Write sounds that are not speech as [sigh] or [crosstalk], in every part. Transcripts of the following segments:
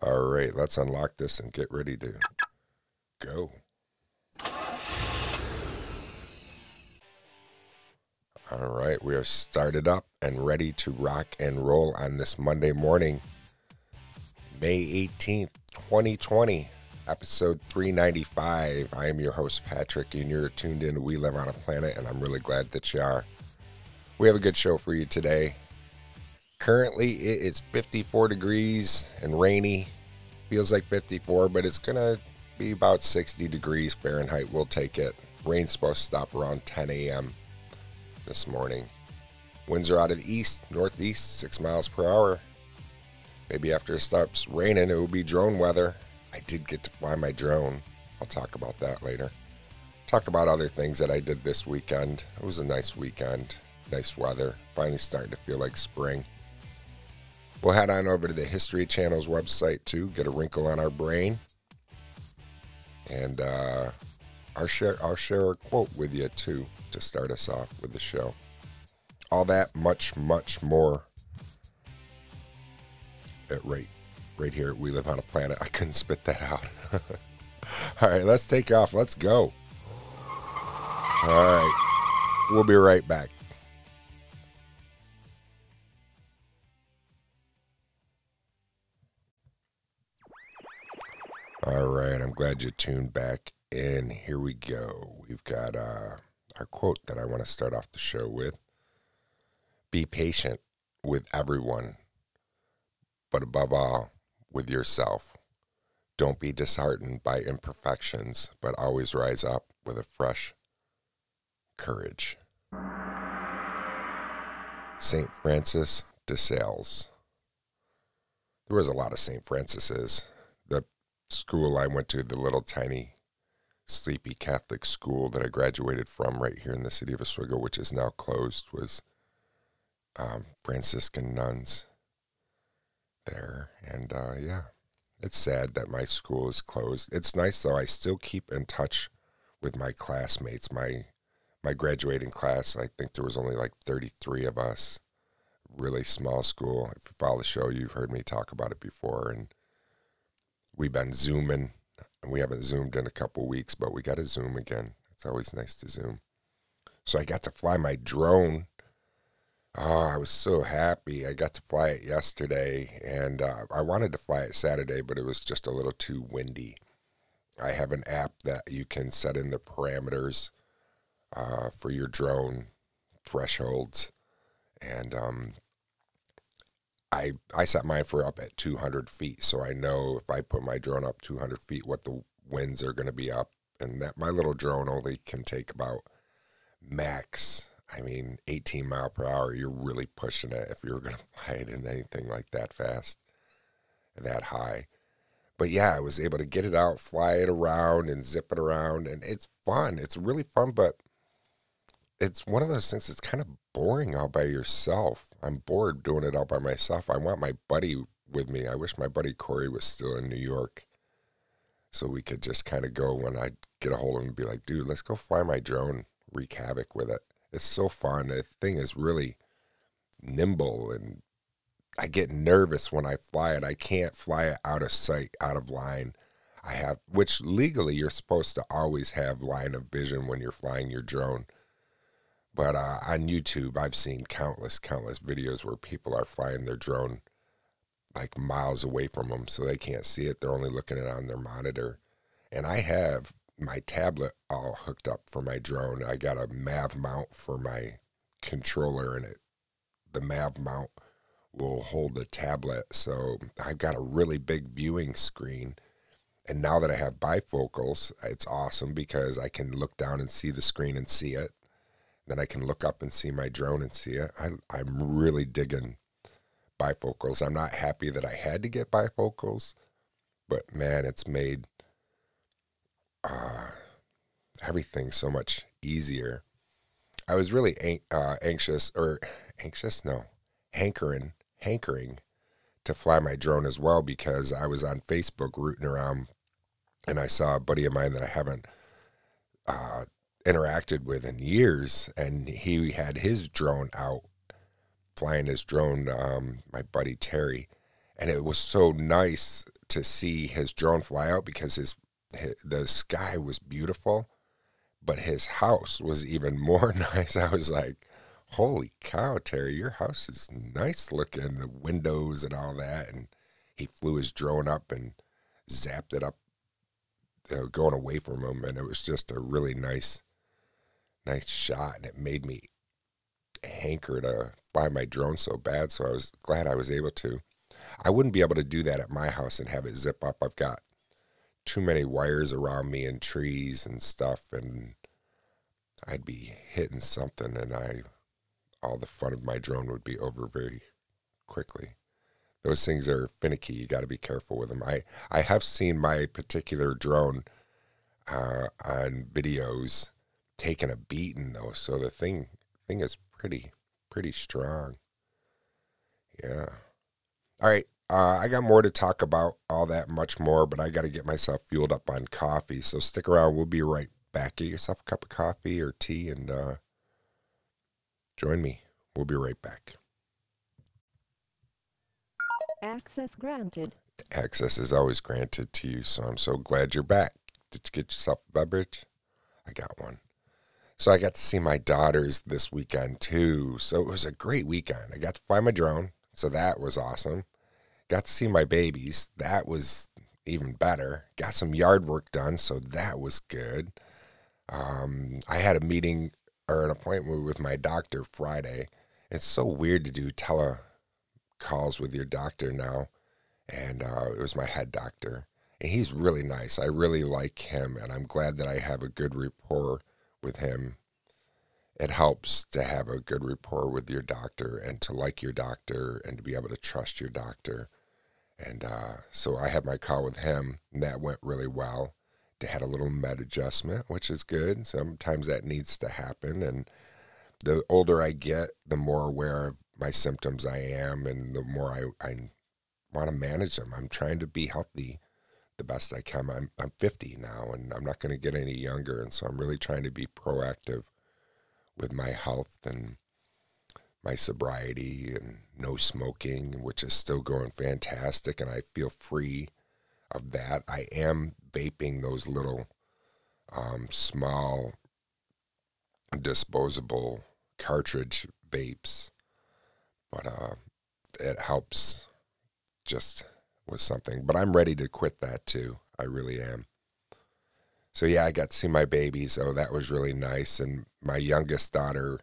All right, let's unlock this and get ready to go. All right, we are started up and ready to rock and roll on this Monday morning, May 18th, 2020, episode 395. I am your host, Patrick, and you're tuned in to We Live on a Planet, and I'm really glad that you are. We have a good show for you today. Currently, it is 54 degrees and rainy. Feels like 54, but it's going to be about 60 degrees Fahrenheit. We'll take it. Rain's supposed to stop around 10 a.m. this morning. Winds are out of east, northeast, 6 miles per hour. Maybe after it stops raining, it will be drone weather. I did get to fly my drone. I'll talk about that later. Talk about other things that I did this weekend. It was a nice weekend. Nice weather. Finally starting to feel like spring. We'll head on over to the History Channel's website too, get a wrinkle on our brain. And uh, I'll, share, I'll share a quote with you too to start us off with the show. All that, much, much more at right, right here We Live on a Planet. I couldn't spit that out. [laughs] All right, let's take off. Let's go. All right, we'll be right back. All right, I'm glad you tuned back in. Here we go. We've got uh, our quote that I want to start off the show with Be patient with everyone, but above all, with yourself. Don't be disheartened by imperfections, but always rise up with a fresh courage. St. Francis de Sales. There was a lot of St. Francis's school I went to, the little tiny sleepy Catholic school that I graduated from right here in the city of Oswego, which is now closed, was um, Franciscan nuns there. And uh, yeah, it's sad that my school is closed. It's nice though. I still keep in touch with my classmates. My my graduating class, I think there was only like 33 of us. Really small school. If you follow the show, you've heard me talk about it before. And we've been zooming. We haven't zoomed in a couple weeks, but we got to zoom again. It's always nice to zoom. So I got to fly my drone. Oh, I was so happy. I got to fly it yesterday, and uh, I wanted to fly it Saturday, but it was just a little too windy. I have an app that you can set in the parameters uh, for your drone thresholds, and um, I I set mine for up at 200 feet, so I know if I put my drone up 200 feet, what the winds are going to be up, and that my little drone only can take about max. I mean, 18 mile per hour. You're really pushing it if you're going [laughs] to fly it in anything like that fast, that high. But yeah, I was able to get it out, fly it around, and zip it around, and it's fun. It's really fun, but it's one of those things that's kind of boring all by yourself. I'm bored doing it all by myself. I want my buddy with me. I wish my buddy Corey was still in New York so we could just kind of go when I get a hold of him and be like, dude, let's go fly my drone, wreak havoc with it. It's so fun. The thing is really nimble and I get nervous when I fly it. I can't fly it out of sight, out of line. I have, which legally you're supposed to always have line of vision when you're flying your drone. But uh, on YouTube, I've seen countless, countless videos where people are flying their drone like miles away from them so they can't see it. They're only looking at it on their monitor. And I have my tablet all hooked up for my drone. I got a MAV mount for my controller, and it the MAV mount will hold the tablet. So I've got a really big viewing screen. And now that I have bifocals, it's awesome because I can look down and see the screen and see it. Then I can look up and see my drone and see it. I, I'm really digging bifocals. I'm not happy that I had to get bifocals, but man, it's made uh, everything so much easier. I was really an- uh, anxious, or anxious, no, hankering, hankering to fly my drone as well because I was on Facebook rooting around and I saw a buddy of mine that I haven't uh, interacted with in years, and he had his drone out flying his drone. Um, my buddy Terry, and it was so nice to see his drone fly out because his, his the sky was beautiful, but his house was even [laughs] more nice. I was like, "Holy cow, Terry, your house is nice looking. The windows and all that." And he flew his drone up and zapped it up, uh, going away from him, and it was just a really nice, nice shot, and it made me hanker to fly my drone so bad. So I was glad I was able to. I wouldn't be able to do that at my house and have it zip up. I've got too many wires around me and trees and stuff, and I'd be hitting something, and I all the fun of my drone would be over very quickly. Those things are finicky. You got to be careful with them. I I have seen my particular drone uh, on videos taking a beating though, so the thing thing is pretty pretty strong. Yeah. All right. Uh, I got more to talk about, all that much more, but I got to get myself fueled up on coffee. So stick around. We'll be right back. Get yourself a cup of coffee or tea and uh, join me. We'll be right back. Access granted. Access is always granted to you, so I'm so glad you're back. Did you get yourself a beverage? I got one. So I got to see my daughters this weekend too. So it was a great weekend. I got to fly my drone, so that was awesome. Got to see my babies. That was even better. Got some yard work done, so that was good. Um, I had a meeting or an appointment with my doctor Friday. It's so weird to do tele calls with your doctor now, and uh, it was my head doctor, and he's really nice. I really like him, and I'm glad that I have a good rapport with him. It helps to have a good rapport with your doctor and to like your doctor and to be able to trust your doctor. And uh, so I had my call with him, and that went really well. They had a little med adjustment, which is good. Sometimes that needs to happen. And the older I get, the more aware of my symptoms I am, and the more I, I want to manage them. I'm trying to be healthy the best I can. I'm I'm 50 now, and I'm not going to get any younger, and so I'm really trying to be proactive with my health and my sobriety and no smoking, which is still going fantastic, and I feel free of that. I am vaping those little um, small disposable cartridge vapes, but uh, it helps just was something. But I'm ready to quit that too. I really am. So yeah, I got to see my babies. So that was really nice. And my youngest daughter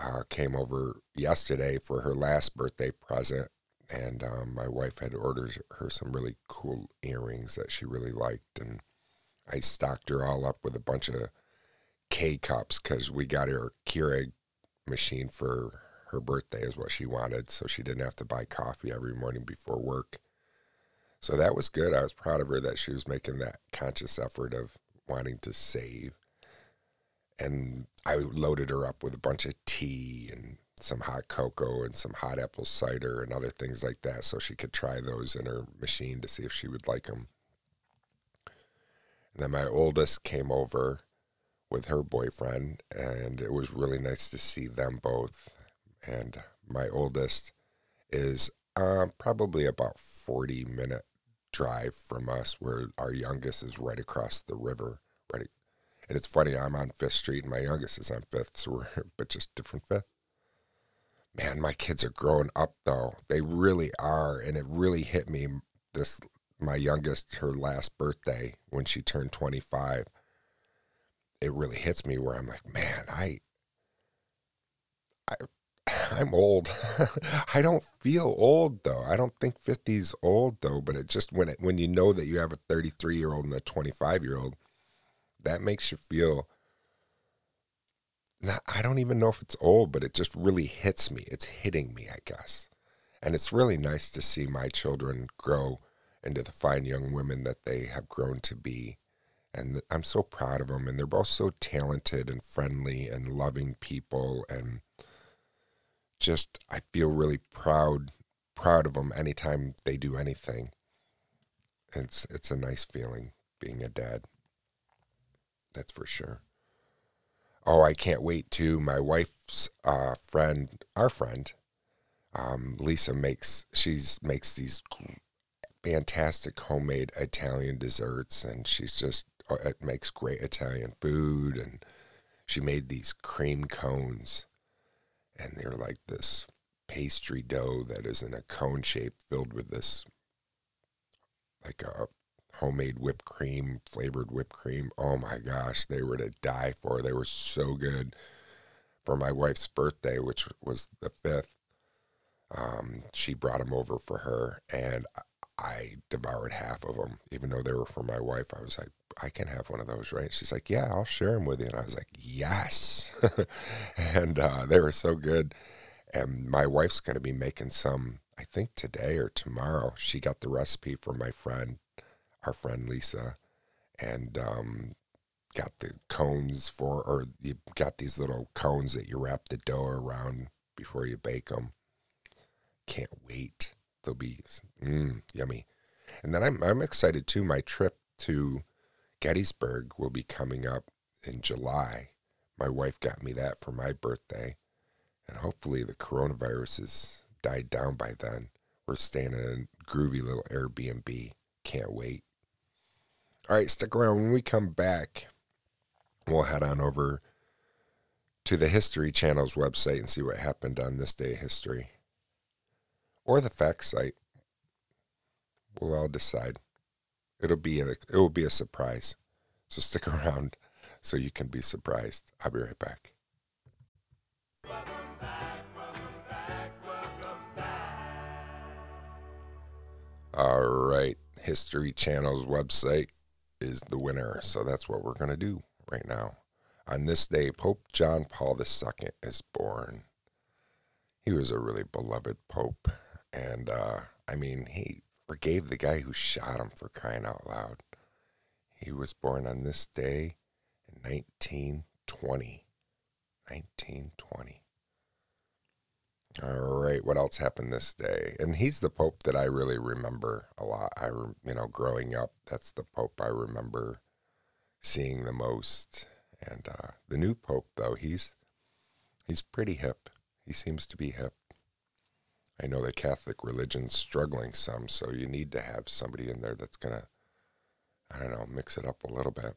uh, came over yesterday for her last birthday present, and um, my wife had ordered her some really cool earrings that she really liked, and I stocked her all up with a bunch of K cups because we got her Keurig machine for her birthday is what she wanted, so she didn't have to buy coffee every morning before work. So that was good. I was proud of her that she was making that conscious effort of wanting to save. And I loaded her up with a bunch of tea and some hot cocoa and some hot apple cider and other things like that so she could try those in her machine to see if she would like them. And then my oldest came over with her boyfriend, and it was really nice to see them both. And my oldest is uh, probably about 40 minute drive from us where our youngest is right across the river right? And it's funny i'm on fifth street and my youngest is on fifth so we're [laughs] but just different fifth. Man my kids are growing up though. They really are and it really hit me this my youngest her last birthday when she turned 25 it really hits me where i'm like man i i I'm old. [laughs] I don't feel old though. I don't think 50's old though, but it just when it when you know that you have a 33 year old and a 25 year old, that makes you feel I don't even know if it's old, but it just really hits me. It's hitting me, I guess. And it's really nice to see my children grow into the fine young women that they have grown to be. And I'm so proud of them. And they're both so talented and friendly and loving people. And just I feel really proud proud of them anytime they do anything. It's it's a nice feeling being a dad. That's for sure. Oh, I can't wait to my wife's uh, friend, our friend, um, Lisa makes she's makes these fantastic homemade Italian desserts, and she's just uh, it makes great Italian food. And she made these cream cones, and they're like this pastry dough that is in a cone shape filled with this like a homemade whipped cream, flavored whipped cream. Oh my gosh, they were to die for. They were so good. For my wife's birthday, which was the fifth, um, she brought them over for her, and I devoured half of them, even though they were for my wife. I was like, I can have one of those, right? She's like, Yeah, I'll share them with you. And I was like, Yes. [laughs] and uh, they were so good. And my wife's going to be making some, I think today or tomorrow. She got the recipe from my friend our friend Lisa, and um, got the cones for, or you got these little cones that you wrap the dough around before you bake them. Can't wait. They'll be mm, yummy. And then I'm I'm excited too. My trip to Gettysburg will be coming up in July. My wife got me that for my birthday, and hopefully the coronavirus has died down by then. We're staying in a groovy little Airbnb. Can't wait. All right, stick around. When we come back, we'll head on over to the History Channel's website and see what happened on this day of history. Or the fact site. We'll all decide. It'll be a, it will be a surprise. So stick [laughs] around so you can be surprised. I'll be right back. All right, History Channel's website is the winner. So that's what we're going to do right now. On this day, Pope John Paul II is born. He was a really beloved pope. And uh, I mean, he forgave the guy who shot him for crying out loud. He was born on this day in 1920. 1920. All right, what else happened this day? And he's the pope that I really remember a lot. I, you know, growing up, that's the pope I remember seeing the most. And uh, the new pope, though, he's he's pretty hip. He seems to be hip. I know the Catholic religion's struggling some, so you need to have somebody in there that's gonna, I don't know, mix it up a little bit.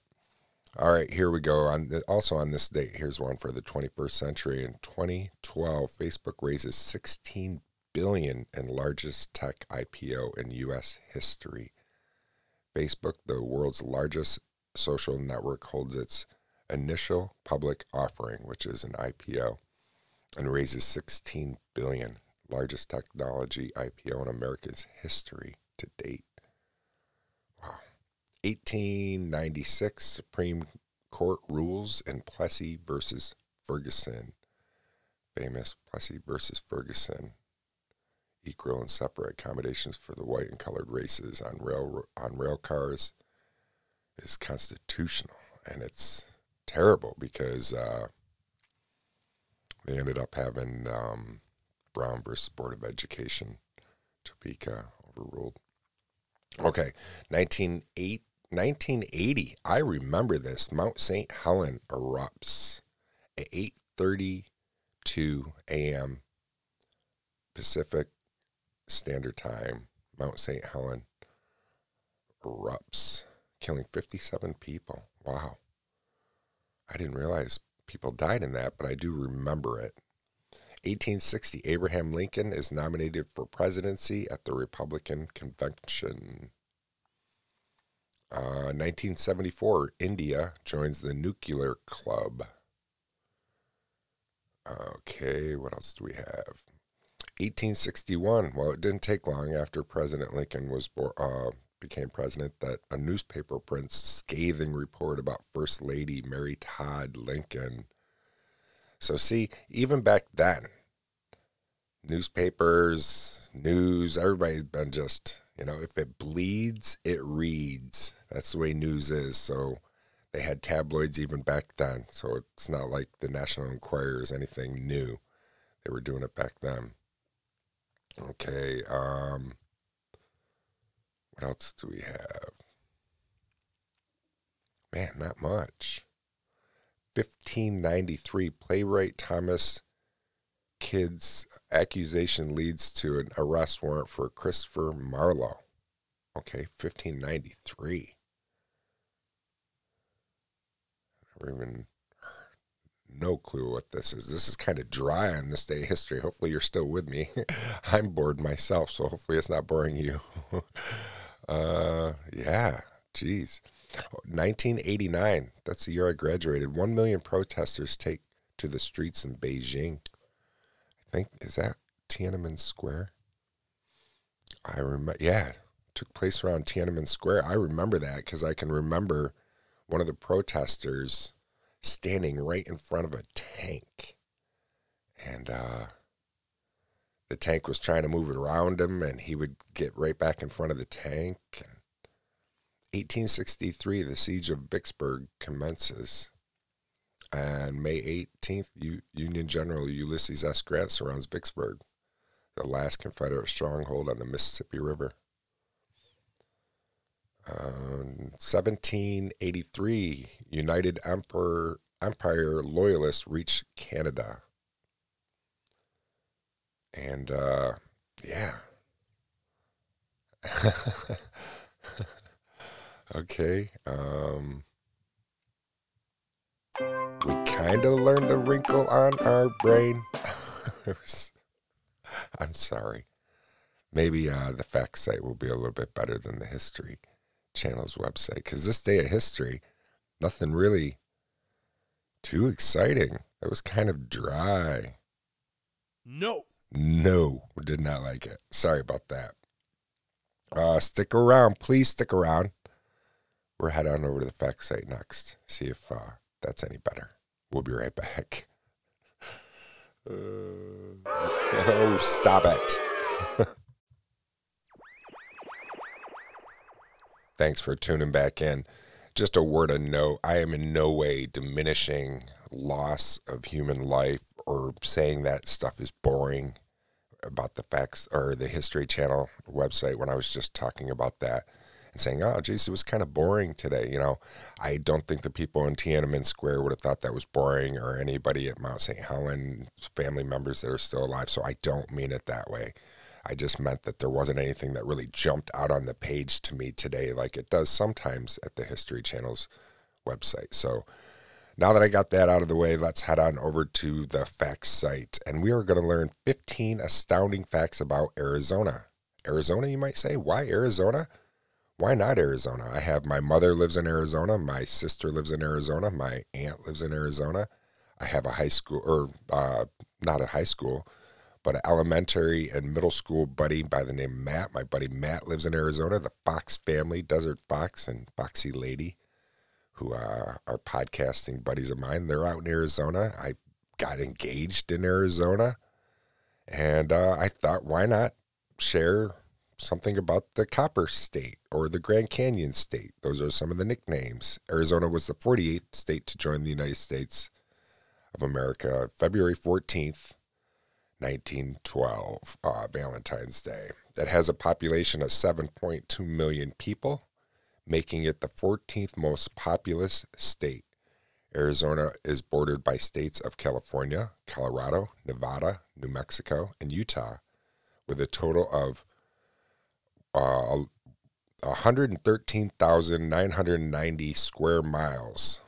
All right, here we go. On the, also on this date, here's one for the 21st century. In 2012, Facebook raises 16 billion in largest tech IPO in U.S. history. Facebook, the world's largest social network, holds its initial public offering, which is an IPO, and raises 16 billion, largest technology IPO in America's history to date. Wow. 1896 Supreme Court rules in Plessy versus Ferguson. Famous Plessy versus Ferguson. Equal and separate accommodations for the white and colored races on rail on rail cars is constitutional, and it's terrible because uh, they ended up having um, Brown versus Board of Education, Topeka overruled. Okay, 1908 1980. I remember this. Mount St. Helen erupts at 8:32 a.m. Pacific Standard Time. Mount St. Helen erupts, killing 57 people. Wow. I didn't realize people died in that, but I do remember it. 1860, Abraham Lincoln is nominated for presidency at the Republican Convention. 1974, uh, India joins the Nuclear Club. Okay, what else do we have? 1861. Well, it didn't take long after President Lincoln was uh, became president that a newspaper prints scathing report about First Lady Mary Todd Lincoln. So, see, even back then, newspapers, news, everybody's been just, you know, if it bleeds, it reads. That's the way news is. So they had tabloids even back then. So it's not like the National Enquirer is anything new. They were doing it back then. Okay. Um, what else do we have? Man, not much. 1593, playwright Thomas Kyd's accusation leads to an arrest warrant for Christopher Marlowe. Okay, 1593. Never even no clue what this is. This is kind of dry on this day of history. Hopefully, you're still with me. [laughs] I'm bored myself, so hopefully, it's not boring you. [laughs] uh, yeah, geez. 1989. That's the year I graduated. One million protesters take to the streets in Beijing. I think is that Tiananmen Square. I remember. Yeah, took place around Tiananmen Square. I remember that because I can remember one of the protesters standing right in front of a tank. And uh, the tank was trying to move it around him, and he would get right back in front of the tank. 1863, the siege of Vicksburg commences. And May 18th, U- Union General Ulysses S. Grant surrounds Vicksburg, the last Confederate stronghold on the Mississippi River. Um, 1783, United Emperor Empire Loyalists reach Canada. And uh, yeah. [laughs] okay. Um, we kind of learned a wrinkle on our brain. [laughs] I'm sorry. Maybe uh, the fact site will be a little bit better than the history channel's website because this day of history, nothing really too exciting. It was kind of dry. No. No, did not like it. Sorry about that. Uh, stick around, please stick around. We're head on over to the fact site next. See if uh, that's any better. We'll be right back. Uh, [laughs] oh, stop it. [laughs] Thanks for tuning back in. Just a word of note I am in no way diminishing loss of human life or saying that stuff is boring about the facts or the History Channel website when I was just talking about that and saying, oh, geez, it was kind of boring today. You know, I don't think the people in Tiananmen Square would have thought that was boring or anybody at Mount St. Helens, family members that are still alive. So I don't mean it that way. I just meant that there wasn't anything that really jumped out on the page to me today, like it does sometimes at the History Channel's website. So now that I got that out of the way, let's head on over to the facts site. And we are going to learn 15 astounding facts about Arizona. Arizona, you might say? Why Arizona? Why not Arizona? I have my mother lives in Arizona, my sister lives in Arizona, my aunt lives in Arizona. I have a high school, or uh, not a high school, but an elementary and middle school buddy by the name Matt. My buddy Matt lives in Arizona. The Fox family, Desert Fox and Foxy Lady, who uh, are podcasting buddies of mine, they're out in Arizona. I got engaged in Arizona, and uh, I thought, why not share something about the Copper State or the Grand Canyon State? Those are some of the nicknames. Arizona was the 48th state to join the United States of America February 14th, 1912, uh, Valentine's Day, that has a population of 7.2 million people, making it the 14th most populous state. Arizona is bordered by states of California, Colorado, Nevada, New Mexico, and Utah, with a total of uh, 113,990 square miles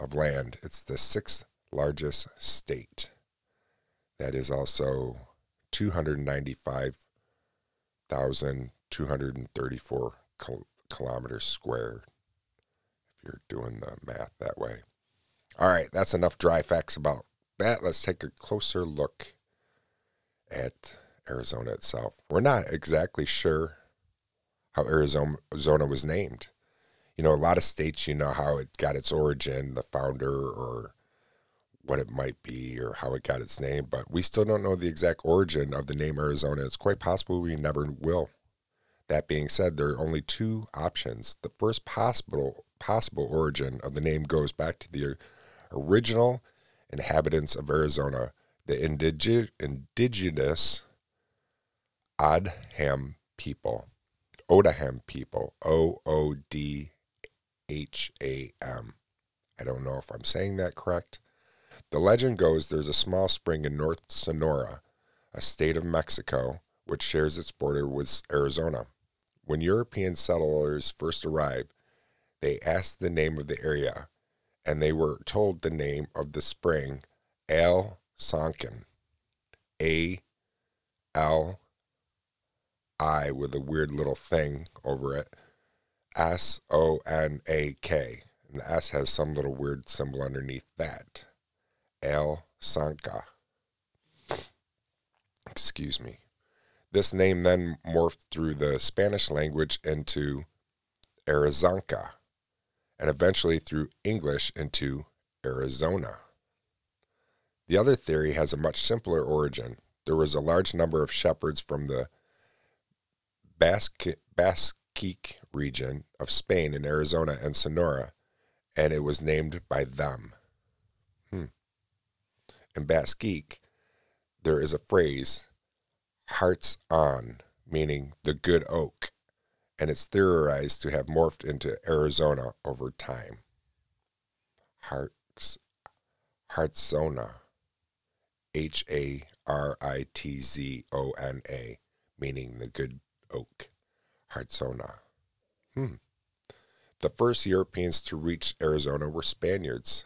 of land. It's the sixth largest state. That is also 295,234 kilometers squared, if you're doing the math that way. All right, that's enough dry facts about that. Let's take a closer look at Arizona itself. We're not exactly sure how Arizona was named. You know, a lot of states, you know how it got its origin, the founder or what it might be or how it got its name, but we still don't know the exact origin of the name Arizona. It's quite possible we never will. That being said, there are only two options. The first possible possible origin of the name goes back to the original inhabitants of Arizona, the indig- indigenous Adham people. Odaham people. O O D H A M. I don't know if I'm saying that correct. The legend goes there's a small spring in North Sonora, a state of Mexico, which shares its border with Arizona. When European settlers first arrived, they asked the name of the area, and they were told the name of the spring, Al Sonken. A L I with a weird little thing over it. S O N A K. And the S has some little weird symbol underneath that. El Sanka. Excuse me. This name then morphed through the Spanish language into Arizonca, and eventually through English into Arizona. The other theory has a much simpler origin. There was a large number of shepherds from the Basque, Basque region of Spain in Arizona and Sonora, and it was named by them. Hmm. In Basque, there is a phrase, hearts on, meaning the good oak, and it's theorized to have morphed into Arizona over time. Hearts, Hartzona, H A R I T Z O N A, meaning the good oak. Hartzona. Hmm. The first Europeans to reach Arizona were Spaniards.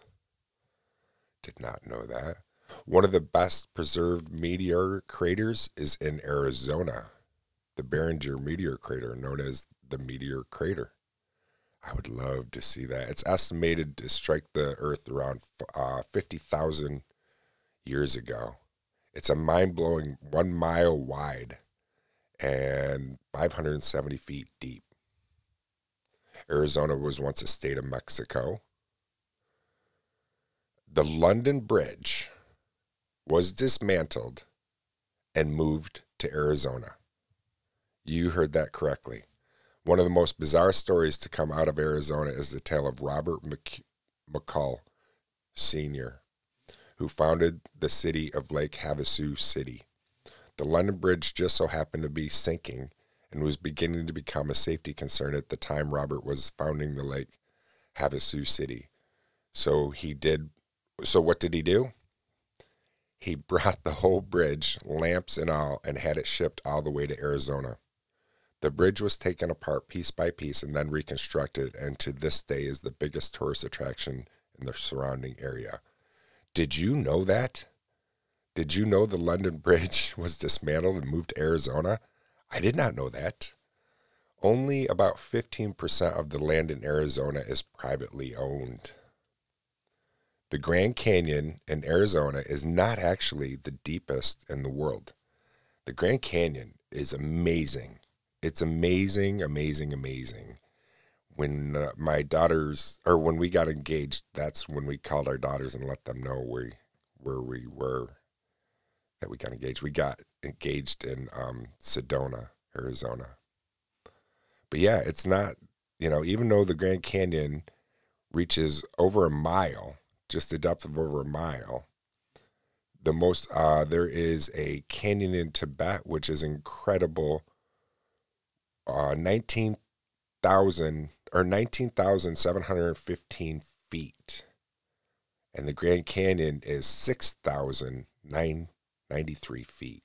Did not know that. One of the best preserved meteor craters is in Arizona, the Barringer meteor crater, known as the Meteor Crater. I would love to see that. It's estimated to strike the Earth around uh, 50,000 years ago. It's a mind blowing one mile wide and 570 feet deep. Arizona was once a state of Mexico. The London Bridge was dismantled and moved to Arizona. You heard that correctly. One of the most bizarre stories to come out of Arizona is the tale of Robert McCulloch Sr., who founded the city of Lake Havasu City. The London Bridge just so happened to be sinking and was beginning to become a safety concern at the time Robert was founding the Lake Havasu City. So he did. So what did he do? He [laughs] brought the whole bridge, lamps and all, and had it shipped all the way to Arizona. The bridge was taken apart piece by piece and then reconstructed, and to this day is the biggest tourist attraction in the surrounding area. Did you know that? Did you know the London [laughs] Bridge was dismantled and moved to Arizona? I did not know that. Only about 15% of the land in Arizona is privately owned. The Grand Canyon in Arizona is not actually the deepest in the world. The Grand Canyon is amazing. It's amazing, amazing, amazing. When uh, my daughters, or when we got engaged, that's when we called our daughters and let them know we, where we were that we got engaged. We got engaged in um, Sedona, Arizona. But yeah, it's not, you know, even though the Grand Canyon reaches over a mile, just the depth of over a mile, the most, uh, there is a canyon in Tibet, which is incredible. Uh, 19,000 or 19,715 feet. And the Grand Canyon is 6,009 93 feet.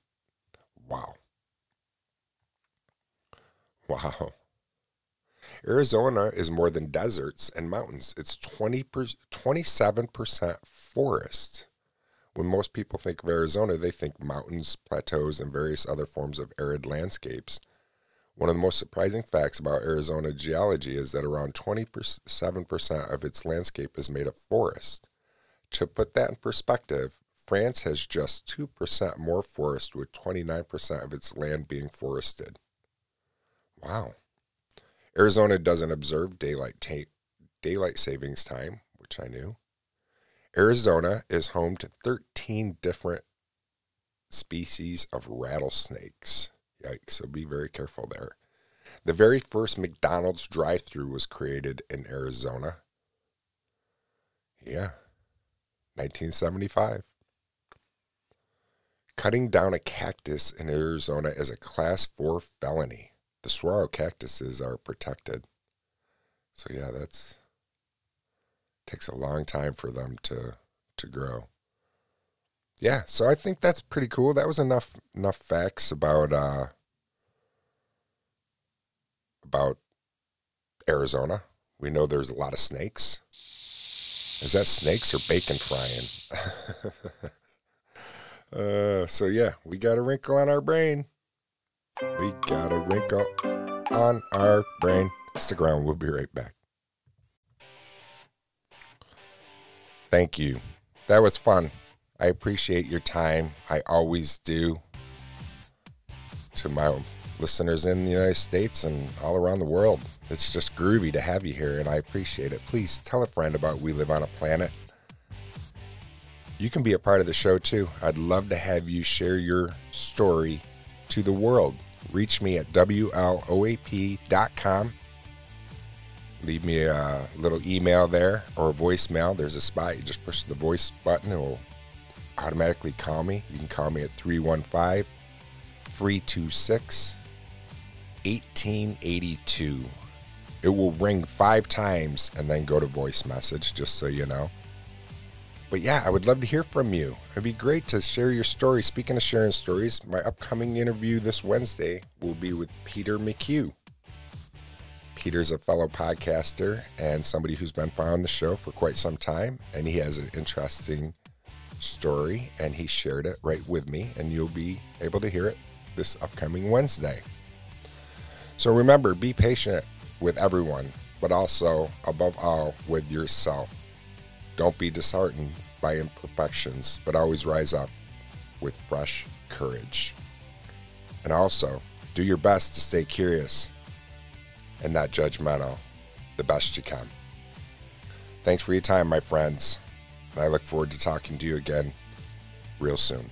Wow. Wow. Arizona is more than deserts and mountains. It's 20 per, 27% forest. When most people think of Arizona, they think mountains, plateaus, and various other forms of arid landscapes. One of the most surprising facts about Arizona geology is that around 27% of its landscape is made of forest. To put that in perspective, France has just 2% more forest, with 29% of its land being forested. Wow. Arizona doesn't observe daylight, ta- daylight savings time, which I knew. Arizona is home to 13 different species of rattlesnakes. Yikes, so be very careful there. The very first McDonald's drive through was created in Arizona. Yeah, 1975. Cutting down a cactus in Arizona is a class 4 felony. The saguaro cactuses are protected. So yeah, that's takes a long time for them to to grow. Yeah, so I think that's pretty cool. That was enough enough facts about uh about Arizona. We know there's a lot of snakes. Is that snakes or bacon frying? [laughs] uh, so, yeah, we got a wrinkle on our brain. We got a wrinkle on our brain. Stick around, we'll be right back. Thank you. That was fun. I appreciate your time. I always do. To my listeners in the United States and all around the world, it's just groovy to have you here, and I appreciate it. Please tell a friend about We Live on a Planet. You can be a part of the show too. I'd love to have you share your story to the world. Reach me at WLOAP.com leave me a little email there or a voicemail. There's a spot. You just push the voice button. It will automatically call me. You can call me at 315 326 1882. It will ring five times and then go to voice message, just so you know. But yeah, I would love to hear from you. It'd be great to share your story. Speaking of sharing stories, my upcoming interview this Wednesday will be with Peter McHugh. Peter's a fellow podcaster and somebody who's been following the show for quite some time, and he has an interesting story, and he shared it right with me, and you'll be able to hear it this upcoming Wednesday. So remember, be patient with everyone, but also, above all, with yourself. Don't be disheartened by imperfections, but always rise up with fresh courage. And also, do your best to stay curious and not judgmental the best you can. Thanks for your time, my friends. And I look forward to talking to you again real soon.